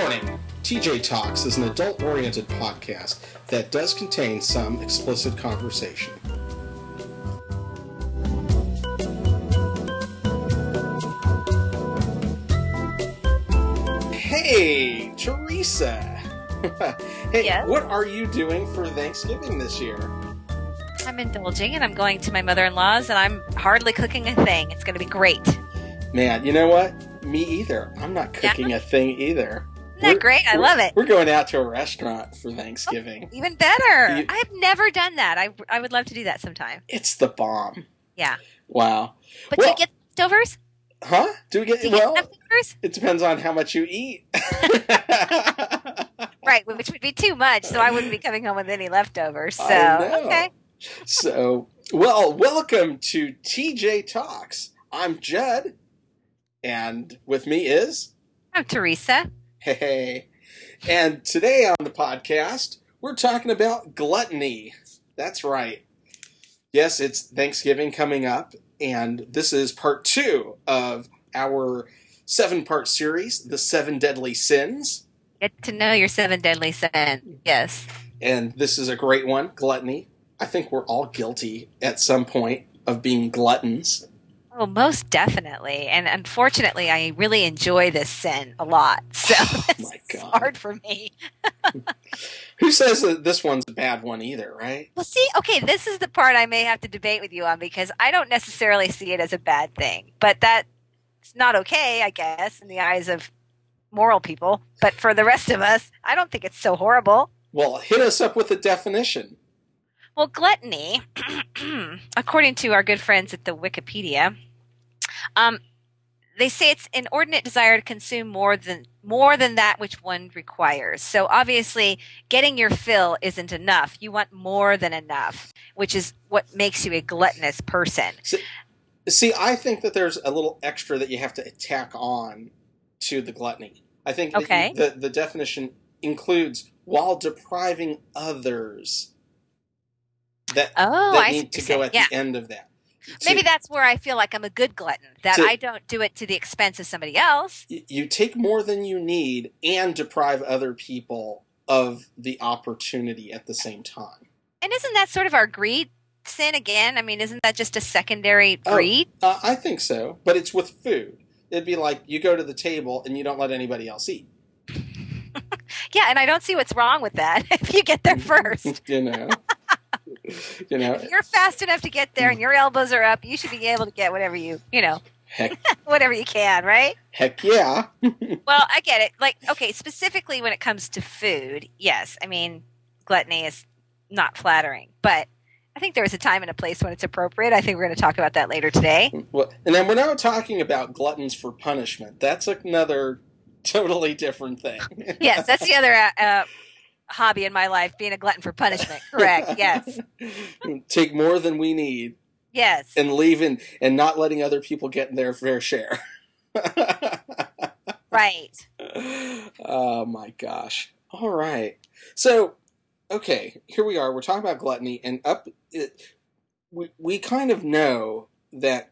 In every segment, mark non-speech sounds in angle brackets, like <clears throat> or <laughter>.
Warning TJ Talks is an adult oriented podcast that does contain some explicit conversation. Hey, Teresa. <laughs> hey, Yes? what are you doing for Thanksgiving this year? I'm indulging and I'm going to my mother in law's and I'm hardly cooking a thing. It's going to be great. Man, you know what? Me either. I'm not cooking a thing either. That We're- great? I love it. We're going out to a restaurant for Thanksgiving. Oh, even better. You- I've never done that. I, I would love to do that sometime. It's the bomb. Yeah. Wow. But do Well- you get leftovers? Huh? Do we get Do well? get leftovers? It depends on how much you eat. <laughs> Right, which would be too much, so I wouldn't be coming home with any leftovers. So, okay. so, well, welcome to TJ Talks. I'm Judd, and with me is I'm Teresa. Hey, and today on the podcast we're talking about gluttony. That's right. Yes, it's Thanksgiving coming up, and this is part two of our seven-part series, "The Seven Deadly Sins." Get to know your seven deadly sins. Yes. and this is a great one gluttony i think we're all guilty at some point of being gluttons Oh, most definitely. And unfortunately, I really enjoy this sin a lot. <laughs> So Oh, it's hard for me. <laughs> who says that this one's a bad one either right Well, see, okay, this is the part I may have to debate with you on because I don't necessarily see it as a bad thing, but that's not okay, I guess, in the eyes of moral people. But for the rest of us, I don't think it's so horrible. well hit us up with a definition Well, gluttony, <clears throat> according to our good friends at the Wikipedia, um, they say it's inordinate desire to consume more than more than that which one requires. So obviously, getting your fill isn't enough. You want more than enough, which is what makes you a gluttonous person. see i think that there's a little extra that you have to tack on to the gluttony i think Okay. the, the definition includes while depriving others that, Oh, that I need to go at Yeah. the end of that Maybe that's where I feel like I'm a good glutton, that I don't do it to the expense of somebody else. you take more than you need and deprive other people of the opportunity at the same time. And isn't that sort of our greed sin again? I mean, isn't that just a secondary Oh. greed? Uh, I think so, but it's with food. It'd be like you go to the table and you don't let anybody else eat. <laughs> Yeah, and I don't see what's wrong with that <laughs> if you get there <laughs> first. You know, you know. If you're fast enough to get there and your elbows are up, you should be able to get whatever you, you know, Heck, <laughs> whatever you can, right? heck yeah. <laughs> Well, I get it. Like, okay, specifically when it comes to food, yes. I mean, gluttony is not flattering, but I think there's a time and a place when it's appropriate. I think we're going to talk about that later today. Well, and then we're not talking about gluttons for punishment. That's another totally different thing. <laughs> Yes, that's the other uh, uh, hobby in my life, being a glutton for punishment. <laughs> Correct. Yes. Take more than we need Yes. and leaving and not letting other people get their fair share. <laughs> Right. oh my gosh. All right. So, okay, here we are. We're talking about gluttony, and up, it, we we kind of know that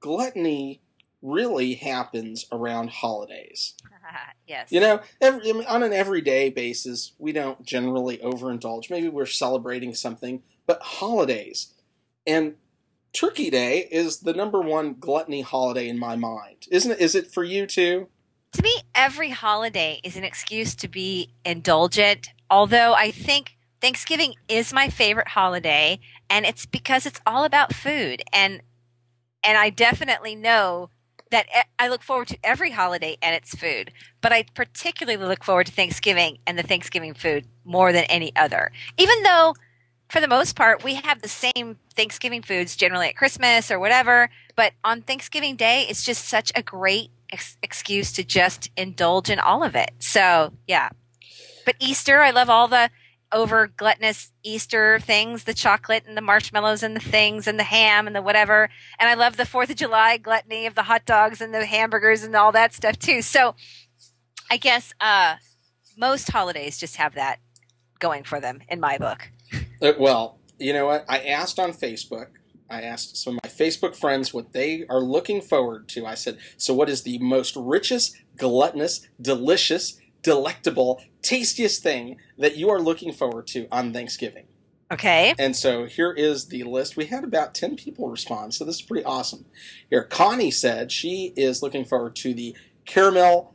gluttony really happens around holidays. <laughs> yes. You know, every, on an everyday basis, we don't generally overindulge. Maybe we're celebrating something, but holidays and Turkey Day is the number one gluttony holiday in my mind, isn't it? Is it for you too? to me, every holiday is an excuse to be indulgent. Although I think Thanksgiving is my favorite holiday, and it's because it's all about food, and and I definitely know that I look forward to every holiday and its food, but I particularly look forward to Thanksgiving and the Thanksgiving food more than any other. Even though, for the most part, we have the same Thanksgiving foods generally at Christmas or whatever, but on Thanksgiving Day, it's just such a great ex- excuse to just indulge in all of it. So, yeah. But Easter, I love all the over gluttonous Easter things, the chocolate and the marshmallows and the things and the ham and the whatever. And I love the 4th of July gluttony of the hot dogs and the hamburgers and all that stuff too. So, I guess uh most holidays just have that going for them in my book. Uh, well, you know what? I asked on Facebook. I asked some of my Facebook friends what they are looking forward to. I said, "So, what is the most richest, gluttonous, delicious, delectable, tastiest thing that you are looking forward to on Thanksgiving. Okay. And so here is the list. We had about 10 people respond, so this is pretty awesome. Here, Connie said she is looking forward to the caramel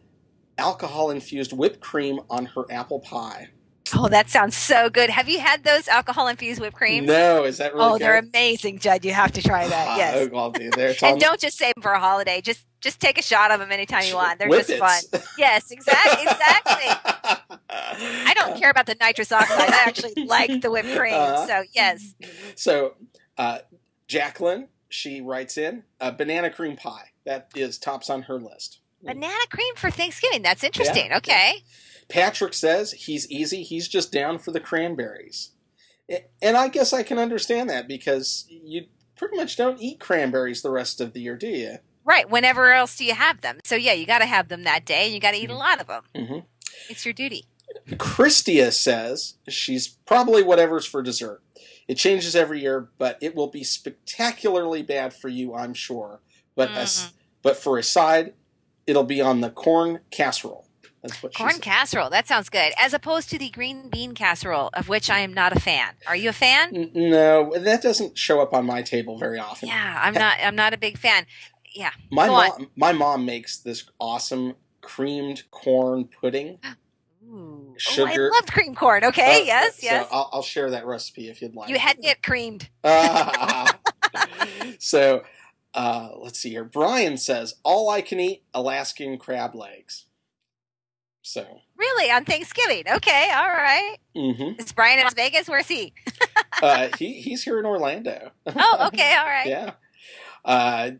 alcohol infused whipped cream on her apple pie. Oh, that sounds so good. Have you had those alcohol infused whipped creams? No, is that really oh, good? they're amazing, Judd. You have to try that. Ah, Yes. I'll be there. It's on- And don't just save them for a holiday. Just just take a shot of them anytime you want. They're just fun. Yes, exactly. Exactly. <laughs> I don't care about the nitrous oxide. I actually like the whipped cream. Uh-huh. So yes. So, uh, Jacqueline, she writes in a banana cream pie. That is tops on her list. Banana cream for Thanksgiving. That's interesting. Yeah. Okay. Patrick says he's easy. He's just down for the cranberries. And I guess I can understand that because you pretty much don't eat cranberries the rest of the year, do you? Right. Whenever else do you have them? So yeah, you got to have them that day. and You got to eat a lot of them. hmm It's your duty. Christia says she's probably whatever's for dessert. It changes every year, but it will be spectacularly bad for you, I'm sure. But as, Mhm. but for a side, it'll be on the corn casserole. That's what Corn casserole. That sounds good. As opposed to the green bean casserole, of which I am not a fan. Are you a fan? N- No, that doesn't show up on my table very often. Yeah, I'm not. I'm not a big fan. Yeah. My Go on. mom, my mom makes this awesome creamed corn pudding. <gasps> Ooh. Sugar- Oh, I love cream corn. Okay. Uh, yes. so Yes. I'll, I'll share that recipe if you'd like. you had it creamed. <laughs> so, uh, let's see here. Brian says all I can eat Alaskan crab legs. So, Really on Thanksgiving? Okay. All right. hmm Is Brian in Las Vegas? Where's he? uh, he he's here in Orlando. Oh, okay. All right. <laughs> yeah. Uh,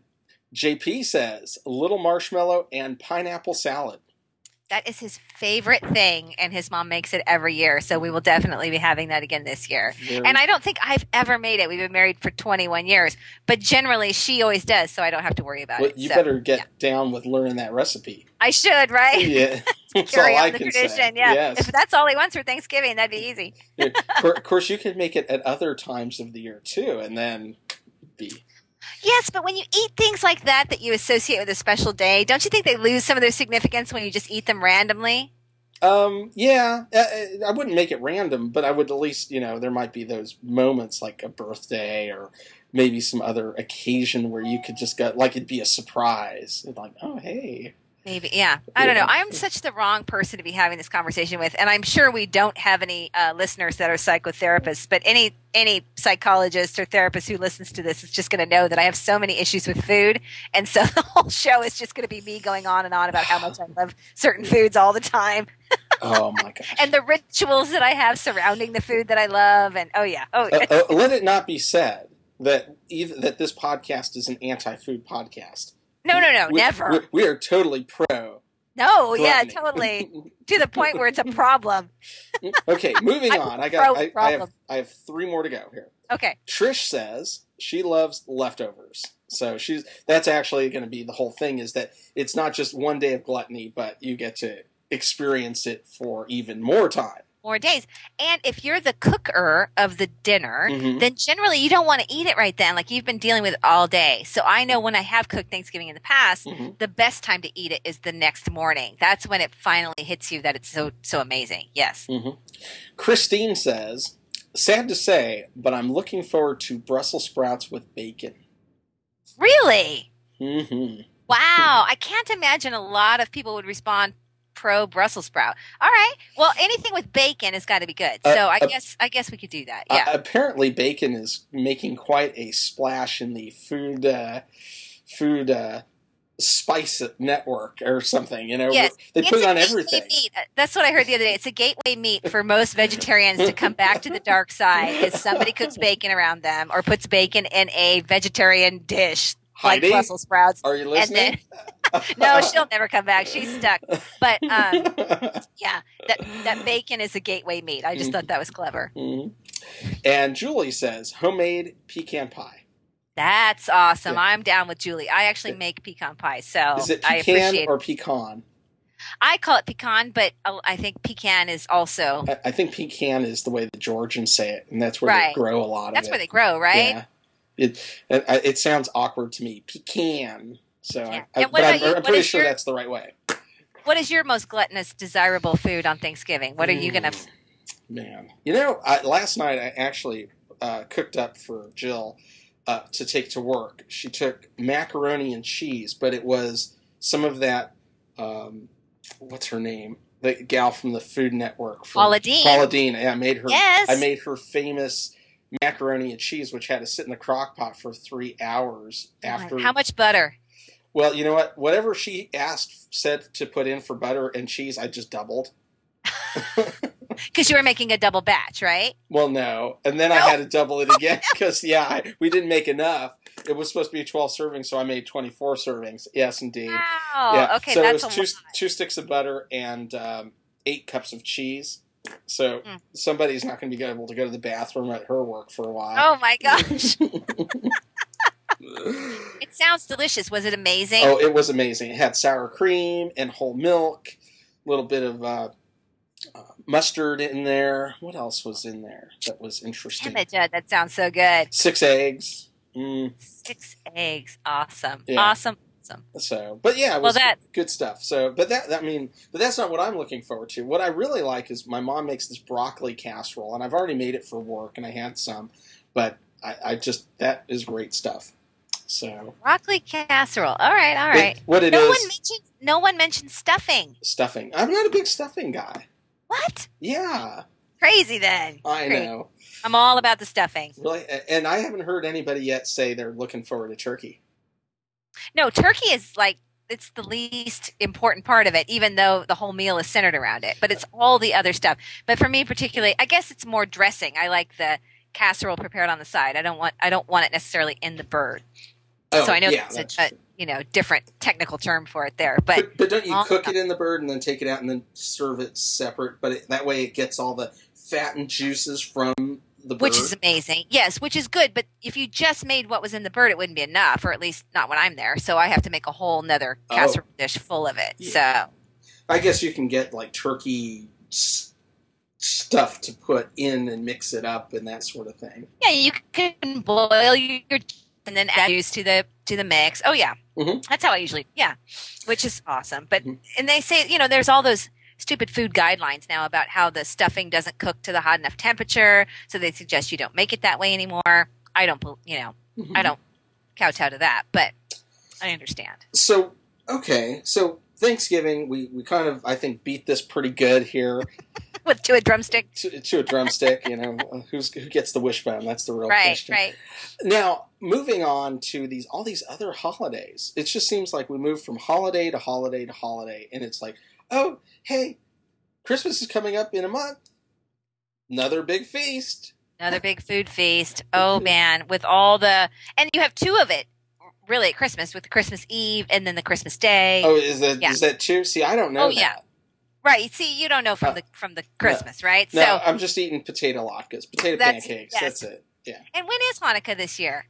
JP says little marshmallow and pineapple salad. That is his favorite thing, and his mom makes it every year. So we will definitely be having that again this year. Very- And I don't think I've ever made it. We've been married for 21 years, but generally she always does, so I don't have to worry about well, it. you So, better get down with learning that recipe. I should, right? Yeah, <laughs> that's Carry all on I the can tradition. say. Yeah. Yes. If that's all he wants for Thanksgiving, that'd be easy. <laughs> of course, you could make it at other times of the year too, and then be Yes, but when you eat things like that that you associate with a special day, don't you think they lose some of their significance when you just eat them randomly? Um, yeah, uh, uh, I wouldn't make it random, but I would at least, you know, there might be those moments like a birthday or maybe some other occasion where you could just go, like it'd be a surprise. Like, oh, hey. Maybe, yeah. I don't know. I'm such the wrong person to be having this conversation with, and I'm sure we don't have any uh, listeners that are psychotherapists. But any any psychologist or therapist who listens to this is just going to know that I have so many issues with food, and so <laughs> the whole show is just going to be me going on and on about how much I love certain foods all the time, <laughs> Oh my gosh. and the rituals that I have surrounding the food that I love. And oh yeah, oh uh, uh, let it not be said that either that this podcast is an anti-food podcast. No, no, no, We- never. we- We are totally pro. No, yeah, totally. <laughs> To the point where it's a problem. okay, moving <laughs> on. I got. I, I have. I have three more to go here. Okay. Trish says she loves leftovers. So she's that's actually going to be the whole thing is that it's not just one day of gluttony, but you get to experience it for even more time. More days. And if you're the cooker of the dinner, Mhm. then generally you don't want to eat it right then. Like you've been dealing with it all day. So I know when I have cooked Thanksgiving in the past, Mhm. the best time to eat it is the next morning. That's when it finally hits you that it's so so amazing. Yes. Christine says, "Sad to say, but I'm looking forward to Brussels sprouts with bacon." Really? hmm Wow. I can't imagine a lot of people would respond pro Brussels sprout. All right. Well, anything with bacon has got to be good. Uh, So I uh, guess I guess we could do that. Yeah. Uh, apparently, bacon is making quite a splash in the food uh, food uh, spice network or something. You know, Yes, they put it on everything. Meat. Uh, That's what I heard the other day. It's a gateway meat for most vegetarians to come back to the dark side. Is somebody cooks <laughs> bacon around them or puts bacon in a vegetarian dish like Heidi, Brussels sprouts. are you listening? <laughs> No, <laughs> she'll never come back. She's stuck. But um, <laughs> yeah, that that bacon is a gateway meat. I just Mm. thought that was clever. Mhm. And Julie says homemade pecan pie. That's awesome. Yeah. I'm down with Julie. I actually make pecan pie, so Is it I pecan appreciate. or pecan? I call it pecan, but uh, I think pecan is also I, I think pecan is the way the Georgians say it, and that's where Right. they grow a lot that's of it. That's where they grow, right? Yeah. It, it it sounds awkward to me. Pecan. So I, I, but I'm, you? I'm pretty is sure your- that's the right way. what is your most gluttonous desirable food on Thanksgiving? What are you gonna? Mm, Man, you know, I, last night I actually uh, cooked up for Jill uh, to take to work. She took macaroni and cheese, but it was some of that. Um, what's her name? The gal from the Food Network. From Paula Deen. Paula Deen. Yeah, I made her. Yes. I made her famous macaroni and cheese, which had to sit in the crock pot for three hours after. How much butter? Well, you know what? Whatever she asked, said to put in for butter and cheese, I just doubled. <laughs> Because you were making a double batch, right? Well, no, and then I had to double it again <laughs> because yeah, I, we didn't make enough. It was supposed to be twelve servings, so I made twenty four servings. Yes, indeed. Wow. yeah. Okay, so that's it was two two sticks of butter and um, eight cups of cheese. So Mm. somebody's not going to be able to go to the bathroom at her work for a while. Oh my <laughs> gosh, it sounds delicious. Was it amazing? Oh, it was amazing. It had sour cream and whole milk, a little bit of uh, uh, mustard in there. What else was in there that was interesting? Damn it, Judd, that sounds so good. Six eggs. Mm, Six eggs, awesome, Yeah. awesome, awesome. so, but yeah, it Well, that- good stuff. So, but that, that I mean, but that's not what I'm looking forward to. What I really like is my mom makes this broccoli casserole, and I've already made it for work, and I had some, but I, I just that is great stuff. So, Broccoli casserole. All right, all right. it- what it is no one mentioned. No one mentioned stuffing. stuffing. I'm not a big stuffing guy. What? Yeah, Crazy then. I Great. know. I'm all about the stuffing. Really, and I haven't heard anybody yet say they're looking forward to turkey. No, turkey is like it's the least important part of it, even though the whole meal is centered around it. But it's all the other stuff. But for me particularly, I guess it's more dressing. I like the casserole prepared on the side. I don't want I don't want it necessarily in the bird. Oh, so I know yeah, it's that's a, a you know different technical term for it there, but But, but don't you cook it in the bird and then take it out and then serve it separate? But it, that way it gets all the fat and juices from the bird. which is amazing. Yes, which is good. But if you just made what was in the bird, it wouldn't be enough, or at least not when I'm there. So I have to make a whole nother Oh. casserole dish full of it. Yeah. So I guess you can get like turkey stuff to put in and mix it up and that sort of thing. yeah, you can boil your and then add juice to the to the mix. Oh yeah, Mhm. that's how I usually yeah, which is awesome. But Mhm. and they say you know there's all those stupid food guidelines now about how the stuffing doesn't cook to the hot enough temperature, so they suggest you don't make it that way anymore. I don't, you know, Mm-hmm. I don't kowtow to that, but I understand. So okay, so Thanksgiving we, we kind of I think beat this pretty good here <laughs> <laughs> With to a drumstick, to, to a drumstick. you know <laughs> who's who gets the wishbone? That's the real right, question. right. Right. Now, moving on to these all these other holidays, it just seems like we move from holiday to holiday to holiday, and it's like, oh, hey, Christmas is coming up in a month, another big feast. Another big food feast. <laughs> Oh man, with all the and you have two of it really at Christmas with Christmas Eve and then the Christmas Day. Oh, is that is Yeah. that two? See, I don't know. Oh, yeah. Right. See, you don't know from Uh, the from the Christmas, right? No, so I'm just eating potato latkes, potato That's- pancakes. yes. That's it. Yeah, and when is Hanukkah this year?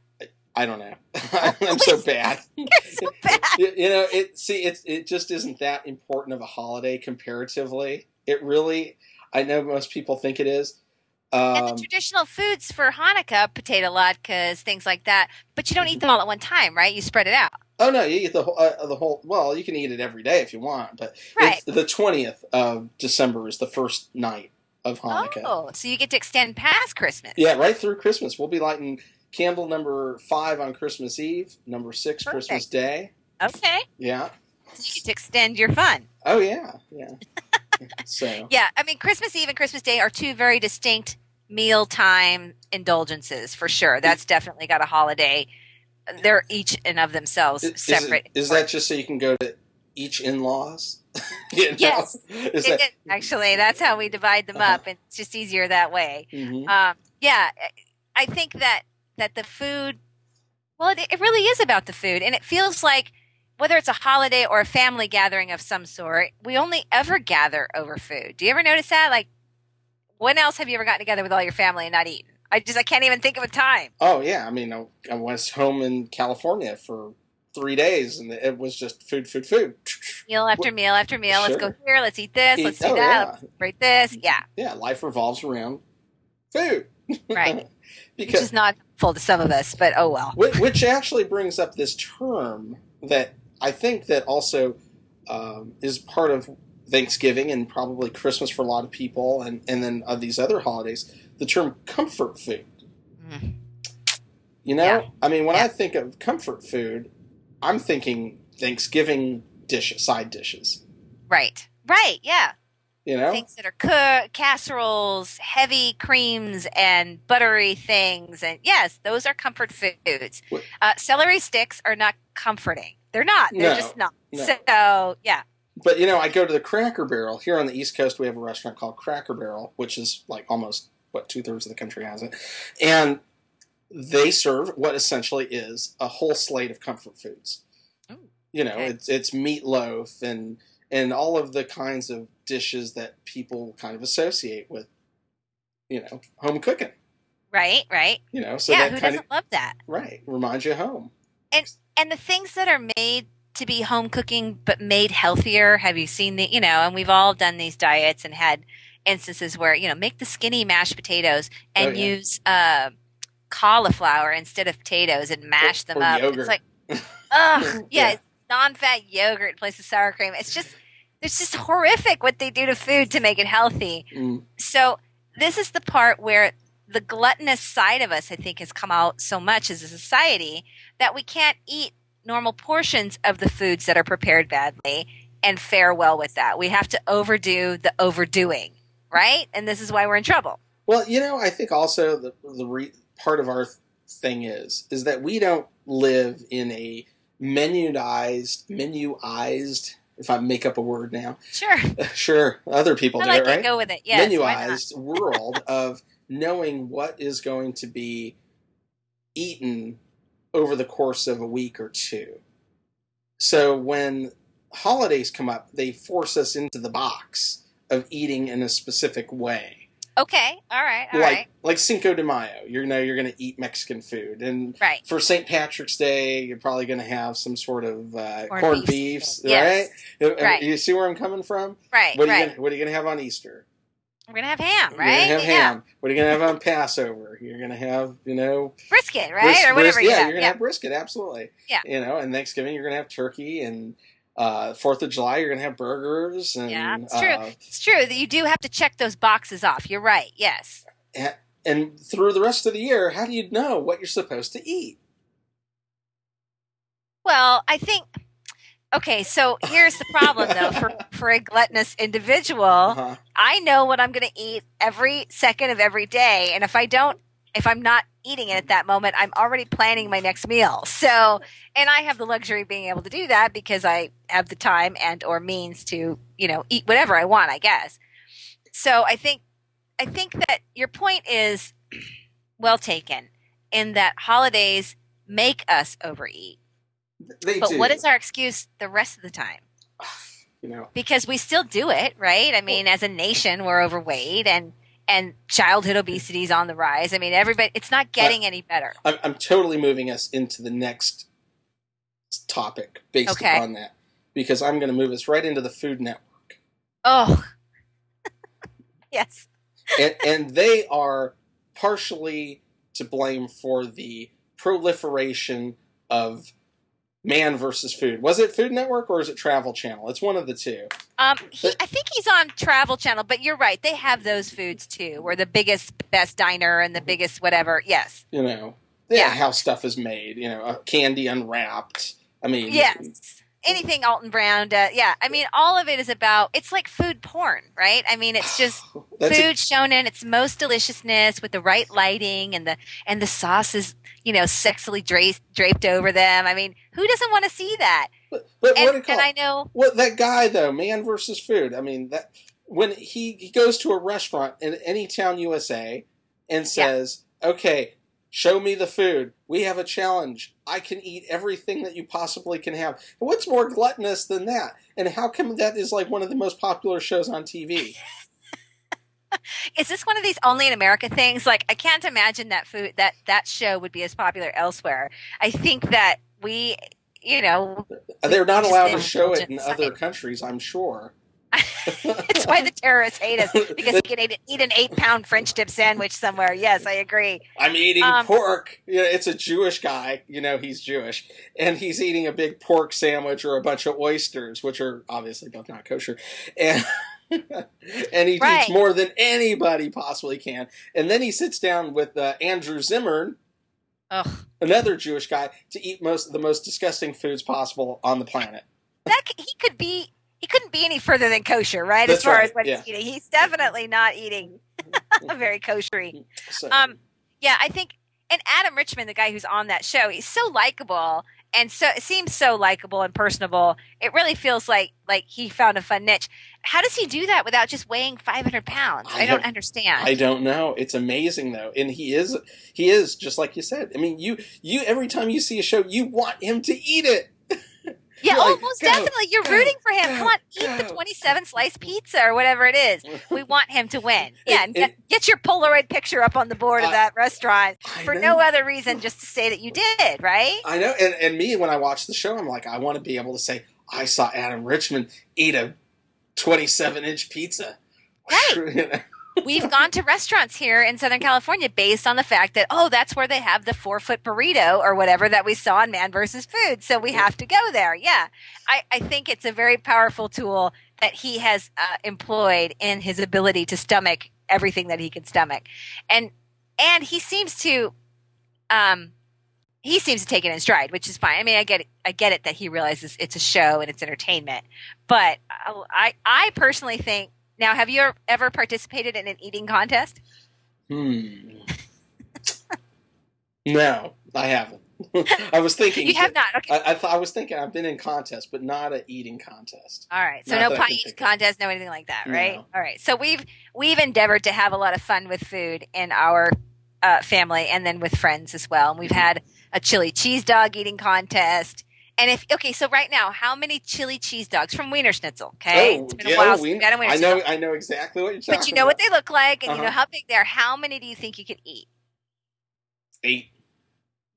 I don't know. <laughs> I'm so bad. <laughs> You're so bad. you, you know, it. See, it it just isn't that important of a holiday comparatively. It really, I know most people think it is. And Um, the traditional foods for Hanukkah, potato latkes, things like that. But you don't eat them all at one time, right? You spread it out. Oh no, you eat the whole uh, the whole. Well, you can eat it every day if you want, but Right. it's, the twentieth of December is the first night of Hanukkah. Oh, so you get to extend past Christmas. Yeah, right through Christmas. We'll be lighting candle number five on Christmas Eve, number six Perfect. Christmas Day. Okay. Yeah. So you get to extend your fun. Oh yeah, yeah. <laughs> so Yeah, I mean, Christmas Eve and Christmas Day are two very distinct mealtime indulgences for sure. That's definitely got a holiday. They're each and of themselves is, is, it, is that just so you can go to each in-laws? <laughs> you know? Yes. <laughs> Is It- that, it- actually, that's how we divide them Uh-huh. up. It's just easier that way. Mhm. Um, yeah, I think that that the food. Well, it, it really is about the food, and it feels like whether it's a holiday or a family gathering of some sort, we only ever gather over food. Do you ever notice that? Like, when else have you ever gotten together with all your family and not eaten? I just I can't even think of a time. Oh yeah, I mean, I, I was home in California for three days, and it was just food, food, food. Meal after meal after meal. Let's go here. Let's eat this. Eat- let's do oh, that. yeah. Let's this. Yeah, Yeah, life revolves around food. right. <laughs> Which because is not full to some of us, but oh well. Whi- which actually brings up this term that I think that also um, is part of Thanksgiving and probably Christmas for a lot of people, and and then uh, these other holidays, the term comfort food. Mm. You know, Yeah. I mean, when Yeah. I think of comfort food, I'm thinking Thanksgiving dishes, side dishes. Right. Right. Yeah. You know, Things that are cooked, casseroles, heavy creams, and buttery things. And yes, those are comfort foods. Uh, celery sticks are not comforting. They're not. They're No, just not. no. So, yeah. But you know, I go to the Cracker Barrel here on the East Coast. We have a restaurant called Cracker Barrel, which is like almost what two thirds of the country has it, and they serve what essentially is a whole slate of comfort foods. Ooh, You know, okay. it's it's meatloaf and and all of the kinds of dishes that people kind of associate with, you know, home cooking. Right. Right. You know, so yeah. that Who kind doesn't of love that? right reminds you of home. And and the things that are made to be home cooking but made healthier have you seen the you know and we've all done these diets and had instances where you know make the skinny mashed potatoes and Oh, yeah. use uh, cauliflower instead of potatoes and mash them or up yogurt. it's like <laughs> ugh yeah, Yeah. non-fat yogurt in place of sour cream it's just it's just horrific what they do to food to make it healthy Mm, so this is the part where the gluttonous side of us, I think, has come out so much as a society that we can't eat normal portions of the foods that are prepared badly and fare well with that. We have to overdo the overdoing, right? And this is why we're in trouble. Well, you know, I think also the the re, part of our thing is is that we don't live in a menuized menuized. If I make up a word now, Sure. <laughs> sure, other people I do like it, right? Go with it. Yes. menuized world of knowing what is going to be eaten over the course of a week or two. So when holidays come up, they force us into the box of eating in a specific way. Okay. All right. All like right. like Cinco de Mayo, you know you're going to eat Mexican food, and Right. for St. Patrick's Day, you're probably going to have some sort of uh, Corned corned beefs. beefs, Yes. right? Right. You see where I'm coming from? Right. What are you right. gonna, what are you going to have on Easter? We're gonna have ham, You're right? gonna have yeah. ham. What are you gonna have on Passover? You're gonna have, you know, Brisket, right? bris- or whatever bris- you yeah, have. you're gonna yeah. have brisket, absolutely. Yeah. You know, and Thanksgiving you're gonna have turkey, and uh, Fourth of July you're gonna have burgers, and Yeah, it's true. uh, It's true that you do have to check those boxes off. You're right. Yes. and through the rest of the year, how do you know what you're supposed to eat? Well, I think. Okay, so here's the problem though. For <laughs> for a gluttonous individual, Uh-huh. I know what I'm going to eat every second of every day, and if I don't, if I'm not eating it at that moment, I'm already planning my next meal. So, and I have the luxury of being able to do that because I have the time and or means to, you know, eat whatever I want. I guess. So I think, I think that your point is <clears throat> well taken in that holidays make us overeat. They But do. what is our excuse the rest of the time? <sighs> you know? Because we still do it, right? I mean, as a nation, we're overweight and and childhood obesity is on the rise. I mean, everybody, it's not getting any better. I'm, I'm totally moving us into the next topic based Okay. upon that because I'm going to move us right into the Food Network. Oh, <laughs> yes, and, and they are partially to blame for the proliferation of man versus food. Was it Food Network or is it Travel Channel? It's one of the two. um, he, I think he's on Travel Channel, but you're right. They have those foods too. We're the biggest, best diner and the biggest whatever. Yes, You know, yeah, Yeah. how stuff is made. You know, candy unwrapped. I mean, yes. Anything Alton Brown, uh, yeah. I mean, all of it is about. It's like food porn, right? I mean, it's just <sighs> food shown in its most deliciousness with the right lighting and the and the sauces you know sexily dra- draped over them i mean who doesn't want to see that but, but and, call and i know What that guy though, man versus food. I mean that when he, he goes to a restaurant in any town USA and says, "Okay, show me the food. We have a challenge. I can eat everything that you possibly can have." And what's more gluttonous than that? And how come that is like one of the most popular shows on TV? <laughs> is this one of these only in america things like i can't imagine that food that that show would be as popular elsewhere i think that we you know They're not allowed to show it in other countries, I'm sure. <laughs> it's why the terrorists hate us because he can eat, eat an eight pound French dip sandwich somewhere. Yes, I agree. I'm eating Um, pork. You know, it's a Jewish guy. You know, he's Jewish, and he's eating a big pork sandwich or a bunch of oysters, which are obviously both not kosher, and <laughs> and he Right. eats more than anybody possibly can. And then he sits down with uh, Andrew Zimmern, Ugh. another Jewish guy, to eat most the most disgusting foods possible on the planet. That he could be. He couldn't be any further than kosher, right? That's as far right, as what yeah. he's eating, he's definitely not eating <laughs> a very koshery. So, Um, yeah, I think, and Adam Richman, the guy who's on that show, he's so likable and so it seems so likable and personable. It really feels like like he found a fun niche. How does he do that without just weighing five hundred pounds? I I, don't have- understand. I don't know. It's amazing though, and he is he is just like you said. I mean, you you every time you see a show, you want him to eat it. Yeah, you're oh, like, most go, definitely. You're go, rooting for him. go, Come on, eat the twenty-seven slice pizza or whatever it is. We <laughs> want him to win. Yeah, and It- get, get your Polaroid picture up on the board of that restaurant I for know. no other reason, just to say that you did, right? I know, and, and me when I watch the show, I'm like, I want to be able to say I saw Adam Richman eat a 27 inch pizza. <laughs> Right. We've gone to restaurants here in Southern California based on the fact that, oh, that's where they have the four foot burrito or whatever that we saw in Man versus Food. So we have to go there. Yeah. I, I think it's a very powerful tool that he has uh, employed in his ability to stomach everything that he can stomach. And, and he seems to, um, he seems to take it in stride, which is fine. I mean, I get it. I get it that he realizes it's a show and it's entertainment. But I, I personally think now, have you ever participated in an eating contest? Hmm. no, I haven't. <laughs> I was thinking. You have not. Okay. I, I thought I was thinking I've been in contests, but not an eating contest. All right. So not no pie eating contest, no anything like that, right? No. All right. So we've we've endeavored to have a lot of fun with food in our uh, family and then with friends as well. And we've had a chili cheese dog eating contest. And if okay, so right now, how many chili cheese dogs from Wiener Schnitzel? Okay, Oh, it's been yeah, a while since we- we a Wiener I know. Schnitzel. I know exactly what you're talking But you know what they look like, and you know Uh-huh. how big they are. How many do you think you could eat? Eight.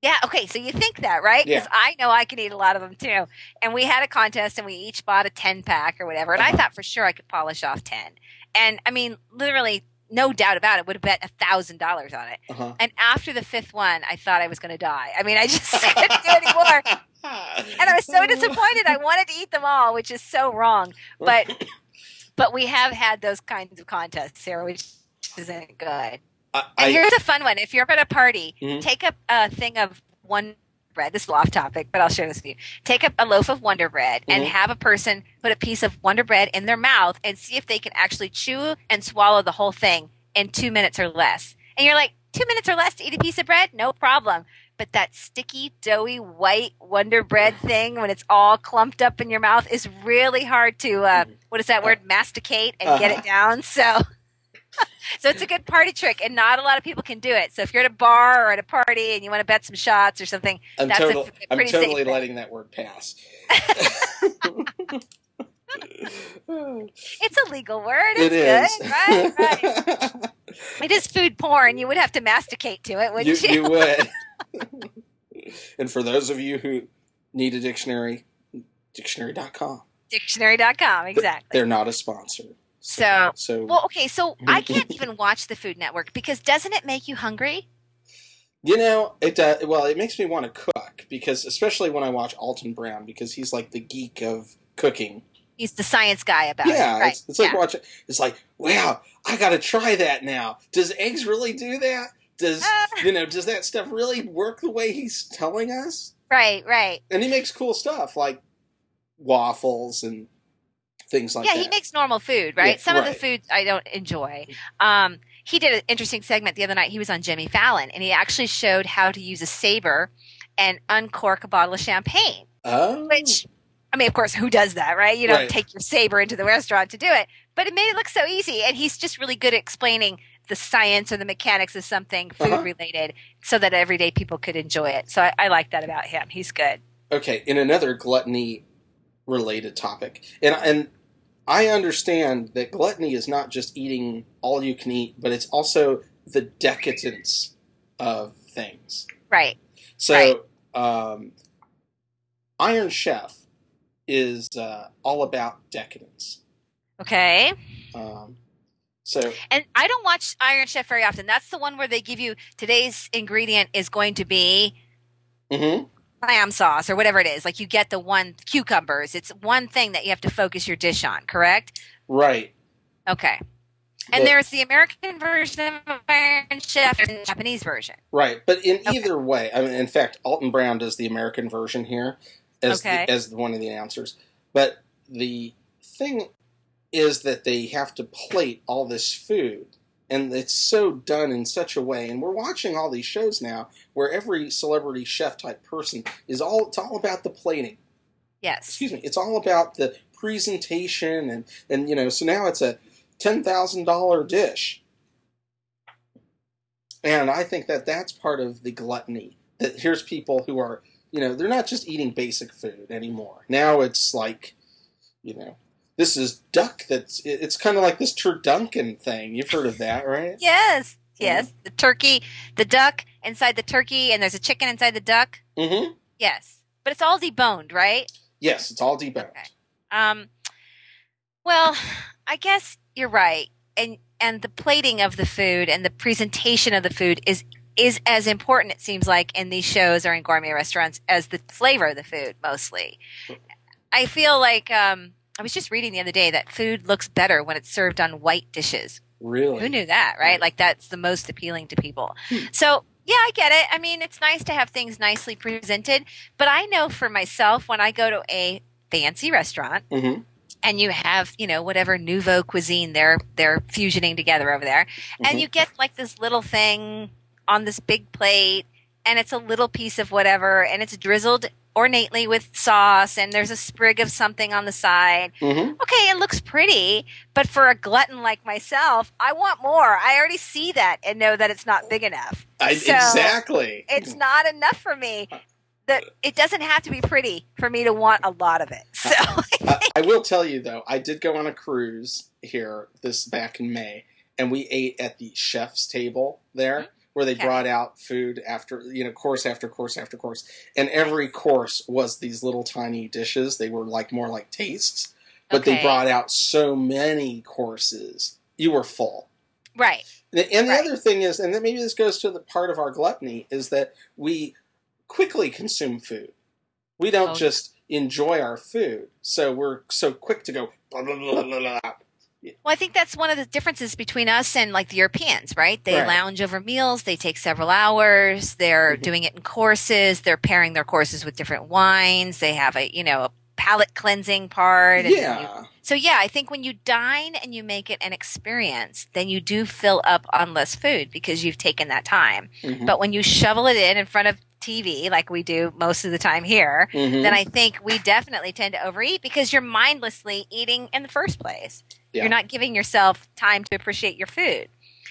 Yeah, okay, so you think that, right? Because Yeah. I know I can eat a lot of them too. And we had a contest and we each bought a 10 pack or whatever. And I Uh-huh. thought for sure I could polish off 10. And I mean, literally, no doubt about it, would have bet a $1,000 on it. Uh-huh. And after the fifth one, I thought I was going to die. I mean, I just <laughs> couldn't do anymore. <laughs> And I was so disappointed. I wanted to eat them all, which is so wrong. But but we have had those kinds of contests, Sarah, which isn't good. I, And here's a fun one. If you're at a party, Mhm. take up a thing of one bread. This is off topic, but I'll share this with you. Take up a loaf of Wonder Bread and Mhm. have a person put a piece of Wonder Bread in their mouth and see if they can actually chew and swallow the whole thing in two minutes or less. And you're like, two minutes or less to eat a piece of bread? No problem. But that sticky, doughy, white Wonder Bread thing, when it's all clumped up in your mouth, is really hard to, uh, what is that word, masticate and get Uh-huh. it down. So. <laughs> So it's a good party trick, and not a lot of people can do it. So if you're at a bar or at a party and you want to bet some shots or something, I'm, that's a total, I'm totally letting that word pass. <laughs> <laughs> it's a legal word. It It's good, right? Right. It is food porn. You would have to masticate to it, wouldn't you? you would. And for those of you who need a dictionary, dictionary.com. Dictionary.com, exactly. They're not a sponsor. So- so Well, okay, so <laughs> I can't even watch the Food Network because doesn't it make you hungry? you know, it uh, well, it makes me want to cook because especially when I watch Alton Brown because he's like the geek of cooking. He's the science guy about yeah, it. Right. it's, it's like yeah. watching. It's like, wow, I got to try that now. Does eggs really do that? Does Ah. you know? Does that stuff really work the way he's telling us? right, right. And he makes cool stuff like waffles and things like yeah, that. he makes normal food, right? Yeah, Some of the food I don't enjoy. Um, he did an interesting segment the other night. He was on Jimmy Fallon, and he actually showed how to use a saber and uncork a bottle of champagne. oh, Which, I mean, of course, who does that, right? You don't Right. take your saber into the restaurant to do it, but it made it look so easy. And he's just really good at explaining the science or the mechanics of something food Uh-huh. related, so that everyday people could enjoy it. So I, I like that about him. He's good. okay. In another gluttony related topic, and and I understand that gluttony is not just eating all you can eat, but it's also the decadence of things. Right. So, um, Iron Chef is uh, all about decadence. Okay. Um, so And I don't watch Iron Chef very often. That's the one where they give you today's ingredient is going to be mhm. clam sauce or whatever it is. Like you get the one cucumbers. It's one thing that you have to focus your dish on, correct? right. Okay. And But- there's the American version of Iron Chef and the Japanese version. Right, but in Okay. either way, I mean, in fact, Alton Brown does the American version here as Okay. the, as one of the announcers. But the thing is that they have to plate all this food, and it's so done in such a way. And we're watching all these shows now where every celebrity chef type person is all it's all about the plating. Yes. Excuse me, it's all about the presentation, and and you know, so now it's a ten thousand dollar dish. And I think that that's part of the gluttony. That here's people who are, you know, they're not just eating basic food anymore. Now it's like, you know, this is duck. That's it's kind of like this turducken thing. You've heard of that, right? <laughs> Yes. Yes. The turkey, the duck inside the turkey, and there's a chicken inside the duck. Mm-hmm. Yes. But it's all deboned, right? Yes, it's all deboned. Okay. Um, well, I guess you're right, and and the plating of the food and the presentation of the food is is as important. It seems like in these shows or in gourmet restaurants as the flavor of the food, mostly. I feel like um, I was just reading the other day that food looks better when it's served on white dishes. Really? Who knew that, right? Like that's the most appealing to people. Hmm. So, yeah, I get it. I mean, it's nice to have things nicely presented, but I know for myself when I go to a fancy restaurant Mm-hmm. and you have, you know, whatever nouveau cuisine they're they're fusioning together over there, and Mhm. you get like this little thing on this big plate and it's a little piece of whatever and it's drizzled ornately with sauce and there's a sprig of something on the side Mm-hmm. okay, it looks pretty, but for a glutton like myself, I want more. I already see that and know that it's not big enough. I, So, exactly. It's not enough for me. That it doesn't have to be pretty for me to want a lot of it. <laughs> So I, I will tell you though, I did go on a cruise here this back in May, and we ate at the chef's table there, where they Okay. brought out food after you know course after course after course, and every course was these little tiny dishes. They were like more like tastes, but they brought out so many courses. You were full. right, And the Right. other thing is, and then maybe this goes to the part of our gluttony, is that we quickly consume food. We don't Oh. just enjoy our food, so we're so quick to go. Blah, blah, blah, blah, blah. Well, I think that's one of the differences between us and like the Europeans, right? They Right. lounge over meals, they take several hours, they're Mhm. doing it in courses, they're pairing their courses with different wines, they have a, you know, a palate cleansing part. then you- Yeah, So yeah, I think when you dine and you make it an experience, then you do fill up on less food because you've taken that time. Mhm. But when you shovel it in in front of TV, like we do most of the time here, Mhm. then I think we definitely tend to overeat because you're mindlessly eating in the first place. Yeah. You're not giving yourself time to appreciate your food.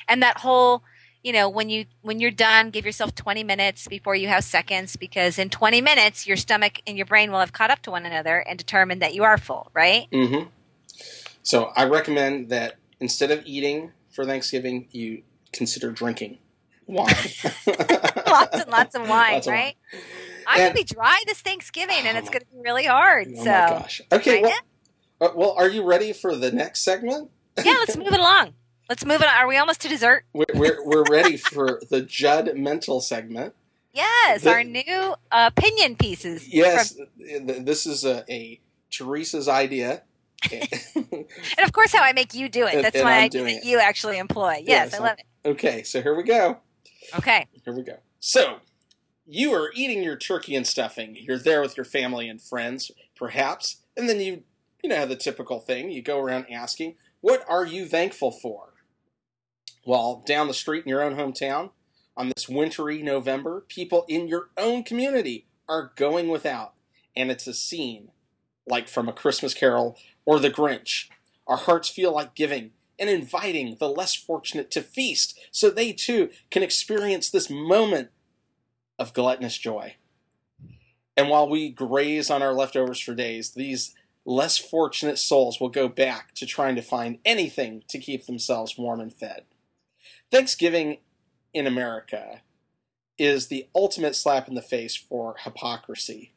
And that whole, you know, when you when you're done, give yourself 20 minutes before you have seconds because in 20 minutes your stomach and your brain will have caught up to one another and determined that you are full, right? Mhm. So I recommend that instead of eating for Thanksgiving, you consider drinking wine. <laughs> lots and lots of <laughs> wine, Lots of right? wine. I'm And- gonna be dry this Thanksgiving, and Oh it's gonna be really hard. Oh so, my gosh. Okay, well, uh, well, are you ready for the next segment? yeah, let's move it along. Let's move it. On. Are we almost to dessert? <laughs> We're, we're, we're ready for the Judd mental segment. Yes, The- our new opinion pieces. Yes, th- this is a, a Teresa's idea. And of course, how I make you do it. That's and why I'm I do that it. you actually employ. Yes, Yes, I love it. okay, so here we go. Okay. Here we go. So, you are eating your turkey and stuffing. You're there with your family and friends, perhaps, and then you, you know, the typical thing. You go around asking, "What are you thankful for?" Well, down the street in your own hometown, on this wintry November, people in your own community are going without, and it's a scene like from A Christmas Carol or The Grinch. Our hearts feel like giving and inviting the less fortunate to feast so they too can experience this moment of gluttonous joy. And while we graze on our leftovers for days, these less fortunate souls will go back to trying to find anything to keep themselves warm and fed. Thanksgiving in America is the ultimate slap in the face for hypocrisy.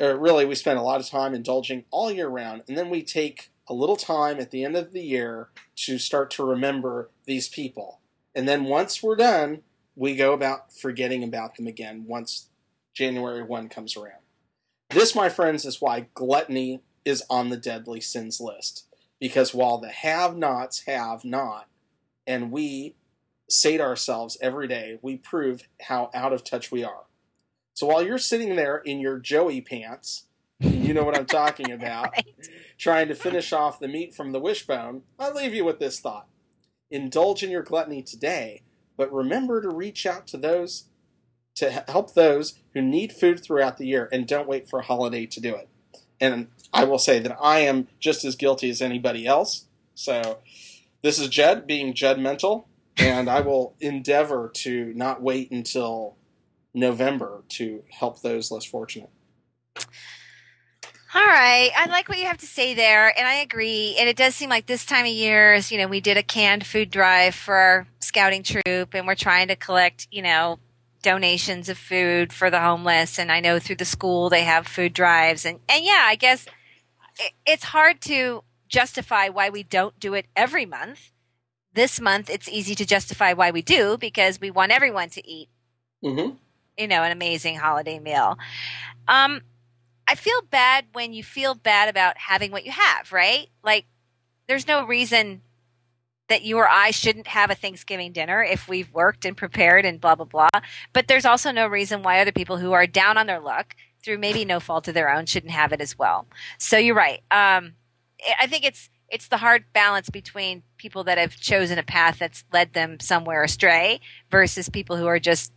Uh, really, we spend a lot of time indulging all year round, and then we take a little time at the end of the year to start to remember these people. And then once we're done, we go about forgetting about them again once January 1 comes around. This, my friends, is why gluttony is on the deadly sins list. Because while the have nots have not, and we say to ourselves every day, we prove how out of touch we are. So while you're sitting there in your Joey pants, you know what I'm talking <laughs> about, Right. trying to finish off the meat from the wishbone, I'll leave you with this thought. Indulge in your gluttony today, but remember to reach out to those to help those who need food throughout the year and don't wait for a holiday to do it. And I will say that I am just as guilty as anybody else. So this is Jed being judgmental, and I will endeavor to not wait until November to help those less fortunate. All right. I like what you have to say there, and I agree. And it does seem like this time of year is, you know, we did a canned food drive for our scouting troop, and we're trying to collect, you know, donations of food for the homeless. And I know through the school they have food drives, and and yeah, I guess it, it's hard to justify why we don't do it every month. This month, it's easy to justify why we do because we want everyone to eat Mm-hmm. You know, an amazing holiday meal. Um, I feel bad when you feel bad about having what you have, right? Like, there's no reason that you or I shouldn't have a Thanksgiving dinner if we've worked and prepared and blah, blah, blah. But there's also no reason why other people who are down on their luck through maybe no fault of their own shouldn't have it as well. So you're right. Um, I think it's, it's the hard balance between people that have chosen a path that's led them somewhere astray versus people who are just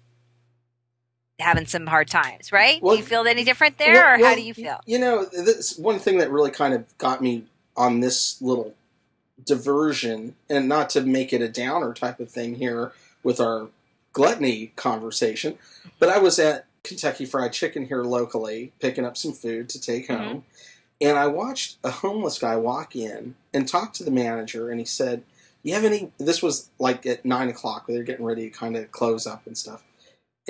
having some hard times, right? Well, do you feel any different there, Well- or how do you feel? You know, this one thing that really kind of got me on this little diversion, and not to make it a downer type of thing here with our gluttony conversation, but I was at Kentucky Fried Chicken here locally picking up some food to take Mhm. home, and I watched a homeless guy walk in and talk to the manager, and he said, "You have any?" This was like at nine o'clock, they're getting ready to kind of close up and stuff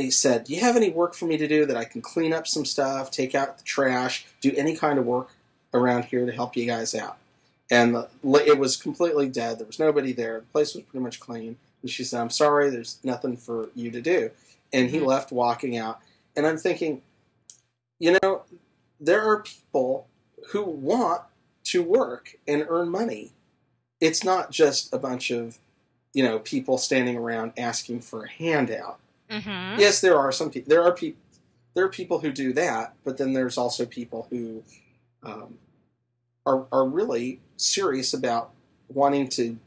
he said, "Do you have any work for me to do that I can clean up some stuff, take out the trash, do any kind of work around here to help you guys out?" And the, it was completely dead. There was nobody there. The place was pretty much clean. And she said, "I'm sorry, there's nothing for you to do." And he Mhm. left, walking out. And I'm thinking, you know, there are people who want to work and earn money. It's not just a bunch of, you know, people standing around asking for a handout Mm-hmm. yes, there are some people. There are people. There are people who do that, but then there's also people who um, are are really serious about wanting to,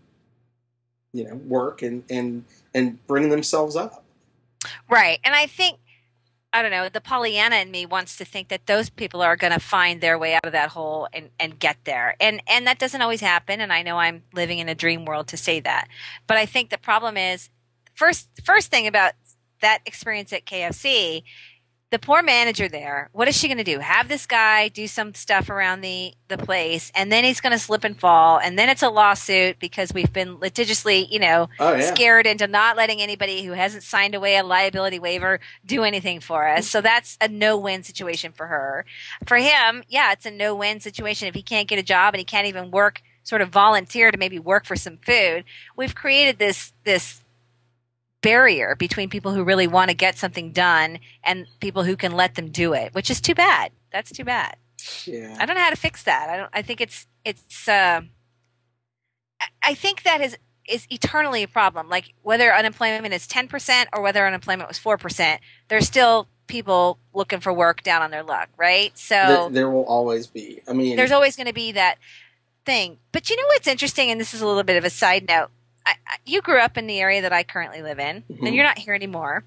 you know, work and and and bring themselves up. Right, and I think I don't know. The Pollyanna in me wants to think that those people are going to find their way out of that hole and, and get there, and and that doesn't always happen. And I know I'm living in a dream world to say that, but I think the problem is first first thing about that experience at KFC. The poor manager there, what is she going to do? Have this guy do some stuff around the, the place, and then he's going to slip and fall, and then it's a lawsuit because we've been litigiously, you know, Oh yeah, scared into not letting anybody who hasn't signed away a liability waiver do anything for us. Mm. So that's a no-win situation for her. For him, yeah, it's a no-win situation if he can't get a job and he can't even work sort of volunteer to maybe work for some food. We've created this this barrier between people who really want to get something done and people who can let them do it, which is too bad. That's too bad. yeah. I don't know how to fix that. I don't. I think it's it's. Uh, I- think that is is eternally a problem. Like whether unemployment is ten percent or whether unemployment was four percent, there's still people looking for work down on their luck, right? So there, there will always be. I mean, there's always going to be that thing. But you know what's interesting, and this is a little bit of a side note. I, you grew up in the area that I currently live in, Mhm. and you're not here anymore.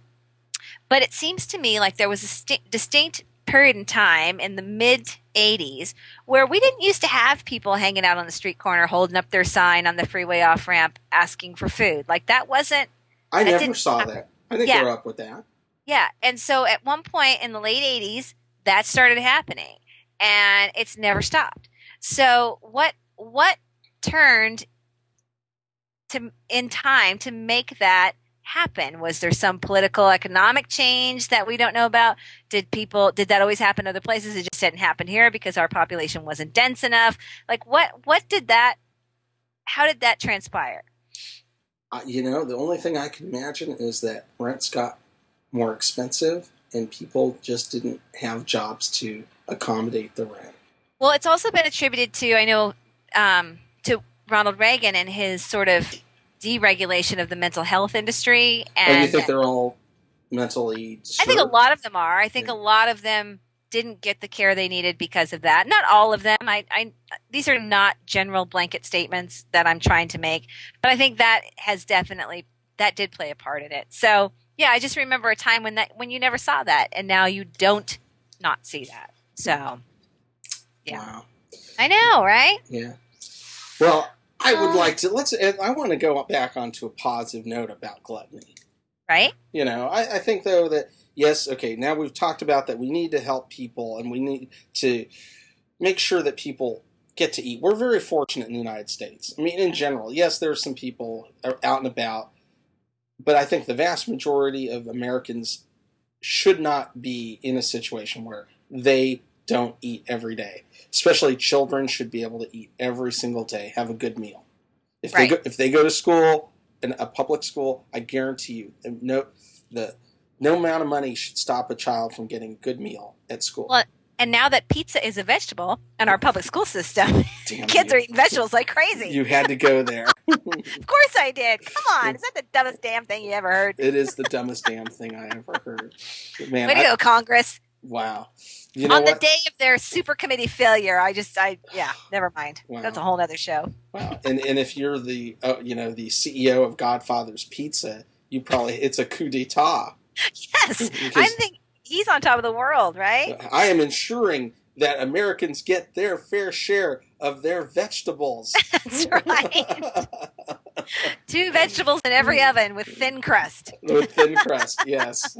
But it seems to me like there was a sti- distinct period in time in the mid 80s where we didn't used to have people hanging out on the street corner holding up their sign on the freeway off ramp asking for food. Like that wasn't I that never saw happen. that. I didn't Yeah. grow up with that. Yeah. And so at one point in the late 80s, that started happening and it's never stopped. So what what turned to in time to make that happen? Was there some political economic change that we don't know about? Did people did that always happen other places? It just didn't happen here because our population wasn't dense enough. Like what what did that how did that transpire? Uh, you know, the only thing I can imagine is that rents got more expensive and people just didn't have jobs to accommodate the rent. Well, it's also been attributed to I know um, Ronald Reagan and his sort of deregulation of the mental health industry. And you think they're all mentally? I think a lot of them are. I think yeah. a lot of them didn't get the care they needed because of that. Not all of them. I, I, these are not general blanket statements that I'm trying to make, but I think that has definitely that did play a part in it. So yeah, I just remember a time when that when you never saw that, and now you don't not see that. So yeah, wow. I know, right? Yeah. Well, I would uh, like to let's. I want to go back onto a positive note about gluttony. Right. You know, I, I think though that yes, okay, now we've talked about that we need to help people and we need to make sure that people get to eat. We're very fortunate in the United States. I mean, in general, yes, there are some people out and about, but I think the vast majority of Americans should not be in a situation where they don't eat every day. Especially children should be able to eat every single day, have a good meal. If right. they go, if they go to school in a public school, I guarantee you, no the no amount of money should stop a child from getting a good meal at school. Well, and now that pizza is a vegetable in our public school system, <laughs> kids you. are eating vegetables like crazy. You had to go there. <laughs> of course I did. Come on. Is that the dumbest damn thing you ever heard? It is the dumbest damn thing I ever heard. Man, Way to I, go, Congress. Wow. You know On what? the day of their super committee failure, I just, I, yeah, never mind. Wow. That's a whole other show. Wow. And, and if you're the, uh, you know, the CEO of Godfather's Pizza, you probably, it's a coup d'etat yes, <laughs> I think he's on top of the world, right? I am ensuring that Americans get their fair share of their vegetables. <laughs> That's right. <laughs> Two vegetables in every oven with thin crust. with thin crust, yes.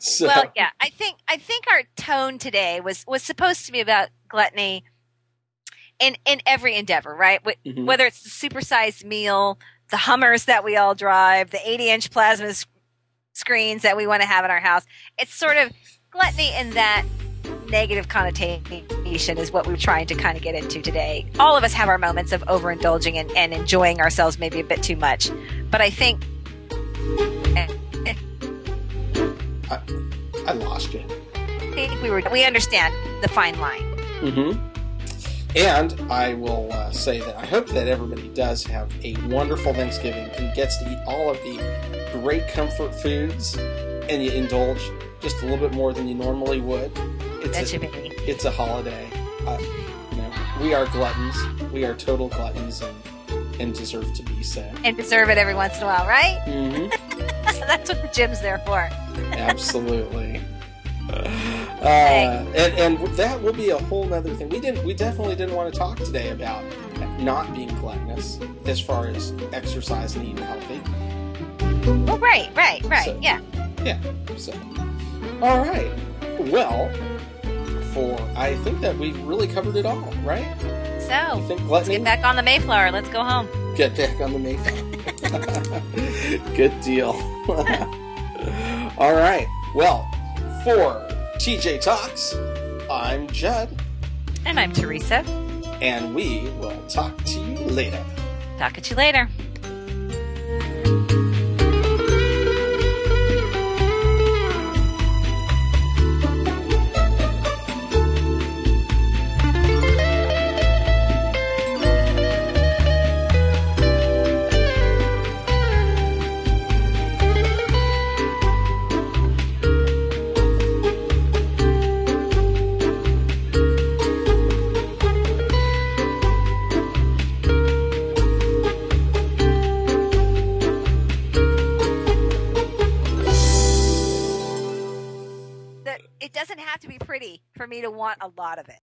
So. Well, yeah, I think I think our tone today was was supposed to be about gluttony in in every endeavor, right? Mm-hmm. Whether it's the supersized meal, the Hummers that we all drive, the 80 inch plasma screens that we want to have in our house. It's sort of gluttony in that negative connotation is what we're trying to kind of get into today. All of us have our moments of overindulging and, and enjoying ourselves maybe a bit too much. But I think. I, I lost you. I think we were. We understand the fine line. Mm-hmm. And I will uh, say that I hope that everybody does have a wonderful Thanksgiving and gets to eat all of the great comfort foods and you indulge just a little bit more than you normally would. It's a, it's a holiday. Uh, you know, we are gluttons. We are total gluttons and, and deserve to be so. And deserve it every once in a while, right? Mm-hmm. <laughs> That's what the gym's there for. Absolutely. <laughs> Uh, and, and that will be a whole other thing. We didn't. We definitely didn't want to talk today about not being gluttonous as far as exercise and eating healthy. Well, right, right, right. So, yeah. Yeah. So, all right. Well, for I think that we've really covered it all, right? So, you think gluttony? Let's get back on the Mayflower. Let's go home. Get back on the Mayflower. <laughs> Good deal. <laughs> all right. Well, for TJ Talks, I'm Judd. And I'm Teresa. And we will talk to you later. Talk to you later. Want a lot of it.